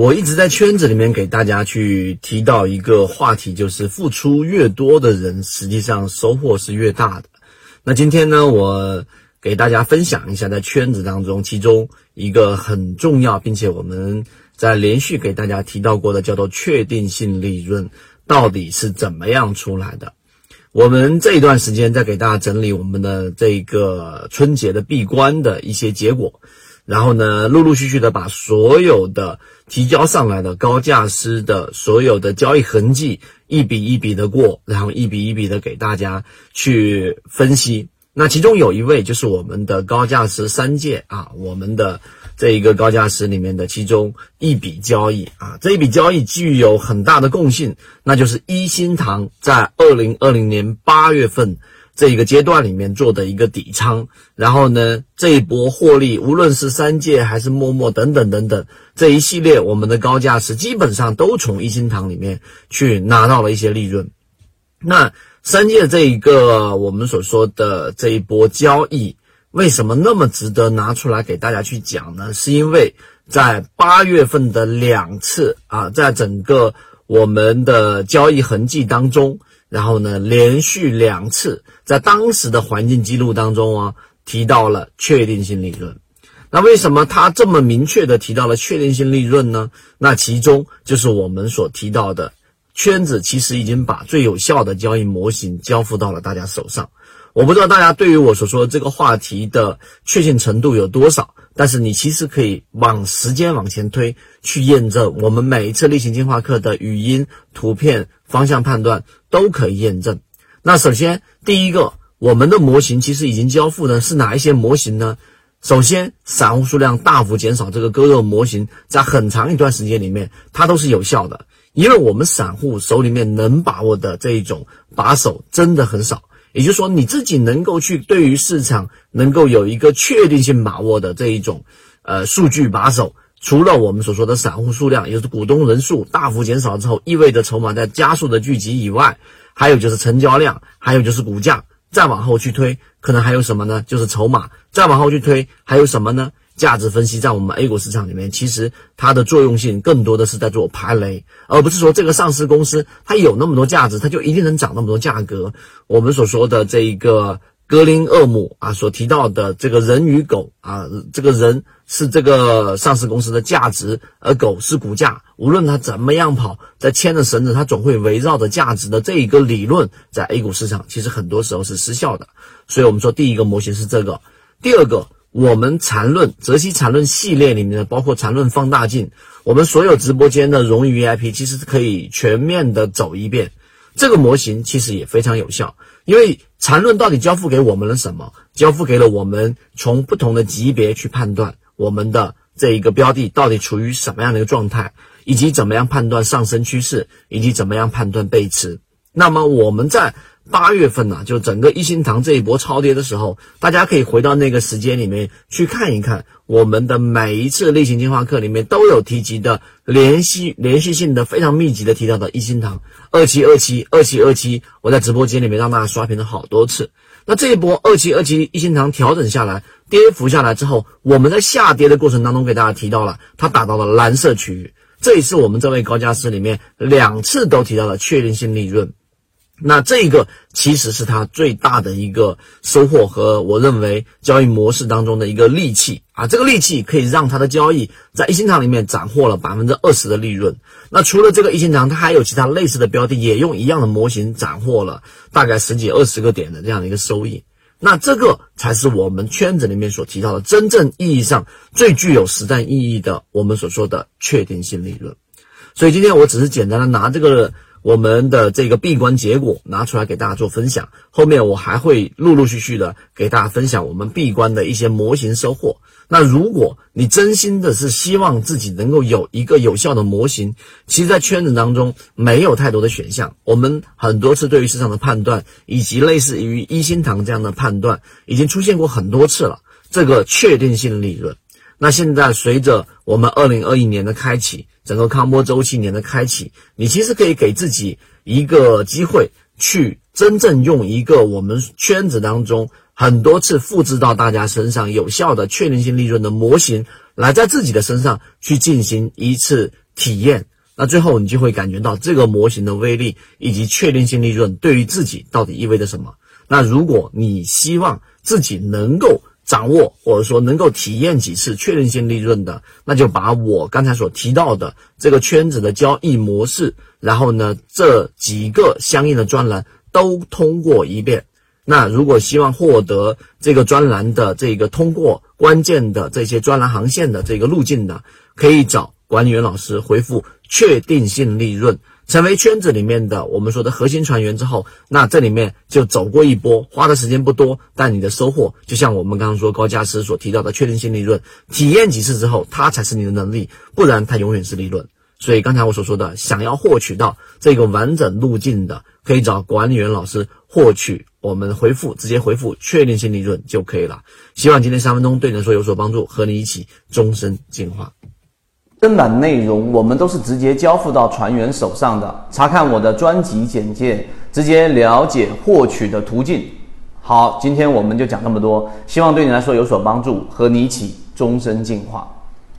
我一直在圈子里面给大家去提到一个话题，就是付出越多的人，实际上收获是越大的。那今天呢，我给大家分享一下在圈子当中，其中一个很重要，并且我们在连续给大家提到过的，叫做确定性利润，到底是怎么样出来的？我们这一段时间在给大家整理我们的这个春节的闭关的一些结果。然后呢，陆陆续续的把所有的提交上来的高价师的所有的交易痕迹一笔一笔的过，然后一笔一笔的给大家去分析。那其中有一位就是我们的高价师三界啊，我们的这一个高价师里面的其中一笔交易啊，这一笔交易具有很大的共性，那就是一心堂在二零二零年八月份。这一个阶段里面做的一个底仓，然后呢，这一波获利，无论是三界还是陌陌等等等等，这一系列我们的高价是基本上都从一心堂里面去拿到了一些利润。那三界这一个我们所说的这一波交易，为什么那么值得拿出来给大家去讲呢？是因为在八月份的两次啊，在整个我们的交易痕迹当中。然后呢，连续两次在当时的环境记录当中啊，提到了确定性利润。那为什么他这么明确的提到了确定性利润呢？那其中就是我们所提到的圈子，其实已经把最有效的交易模型交付到了大家手上。我不知道大家对于我所说的这个话题的确信程度有多少，但是你其实可以往时间往前推，去验证我们每一次例行进化课的语音、图片、方向判断都可以验证。那首先第一个，我们的模型其实已经交付的是哪一些模型呢？首先，散户数量大幅减少，这个割肉模型在很长一段时间里面它都是有效的，因为我们散户手里面能把握的这一种把手真的很少。也就是说，你自己能够去对于市场能够有一个确定性把握的这一种，呃，数据把手，除了我们所说的散户数量，也就是股东人数大幅减少之后，意味着筹码在加速的聚集以外，还有就是成交量，还有就是股价，再往后去推，可能还有什么呢？就是筹码，再往后去推，还有什么呢？价值分析在我们 A 股市场里面，其实它的作用性更多的是在做排雷，而不是说这个上市公司它有那么多价值，它就一定能涨那么多价格。我们所说的这一个格林厄姆啊，所提到的这个人与狗啊，这个人是这个上市公司的价值，而狗是股价。无论它怎么样跑，在牵着绳子，它总会围绕着价值的这一个理论，在 A 股市场其实很多时候是失效的。所以我们说第一个模型是这个，第二个。我们缠论泽西缠论系列里面的，包括缠论放大镜，我们所有直播间的荣誉 VIP 其实是可以全面的走一遍。这个模型其实也非常有效，因为缠论到底交付给我们了什么？交付给了我们从不同的级别去判断我们的这一个标的到底处于什么样的一个状态，以及怎么样判断上升趋势，以及怎么样判断背驰。那么我们在。八月份呢，就整个一心堂这一波超跌的时候，大家可以回到那个时间里面去看一看，我们的每一次类型进化课里面都有提及的连续连续性的非常密集的提到的一心堂二七二七二七二七，我在直播间里面让大家刷屏了好多次。那这一波二七二七一心堂调整下来，跌幅下来之后，我们在下跌的过程当中给大家提到了，它打到了蓝色区域，这也是我们这位高价师里面两次都提到了确定性利润。那这个其实是他最大的一个收获和我认为交易模式当中的一个利器啊，这个利器可以让他的交易在一心堂里面斩获了百分之二十的利润。那除了这个一心堂，它还有其他类似的标的也用一样的模型斩获了大概十几二十个点的这样的一个收益。那这个才是我们圈子里面所提到的真正意义上最具有实战意义的我们所说的确定性利润。所以今天我只是简单的拿这个。我们的这个闭关结果拿出来给大家做分享，后面我还会陆陆续续的给大家分享我们闭关的一些模型收获。那如果你真心的是希望自己能够有一个有效的模型，其实，在圈子当中没有太多的选项。我们很多次对于市场的判断，以及类似于一心堂这样的判断，已经出现过很多次了。这个确定性利润。那现在随着我们二零二一年的开启，整个康波周期年的开启，你其实可以给自己一个机会，去真正用一个我们圈子当中很多次复制到大家身上有效的确定性利润的模型，来在自己的身上去进行一次。体验。那最后你就会感觉到这个模型的威力以及确定性利润对于自己到底意味着什么。那如果你希望自己能够掌握或者说能够体验几次确定性利润的，那就把我刚才所提到的这个圈子的交易模式，然后呢这几个相应的专栏都通过一遍。那如果希望获得这个专栏的这个通过关键的这些专栏航线的这个路径的，可以找。管理员老师回复确定性利润，成为圈子里面的我们说的核心船员之后，那这里面就走过一波，花的时间不多，但你的收获就像我们刚刚说高价值所提到的确定性利润，体验几次之后，它才是你的能力，不然它永远是利润。所以刚才我所说的，想要获取到这个完整路径的，可以找管理员老师获取。我们回复直接回复确定性利润就可以了。希望今天三分钟对你来说有所帮助，和你一起终身进化。正版内容我们都是直接交付到船员手上的，查看我的专辑简介，直接了解获取的途径。好，今天我们就讲这么多，希望对你来说有所帮助，和你一起终身进化。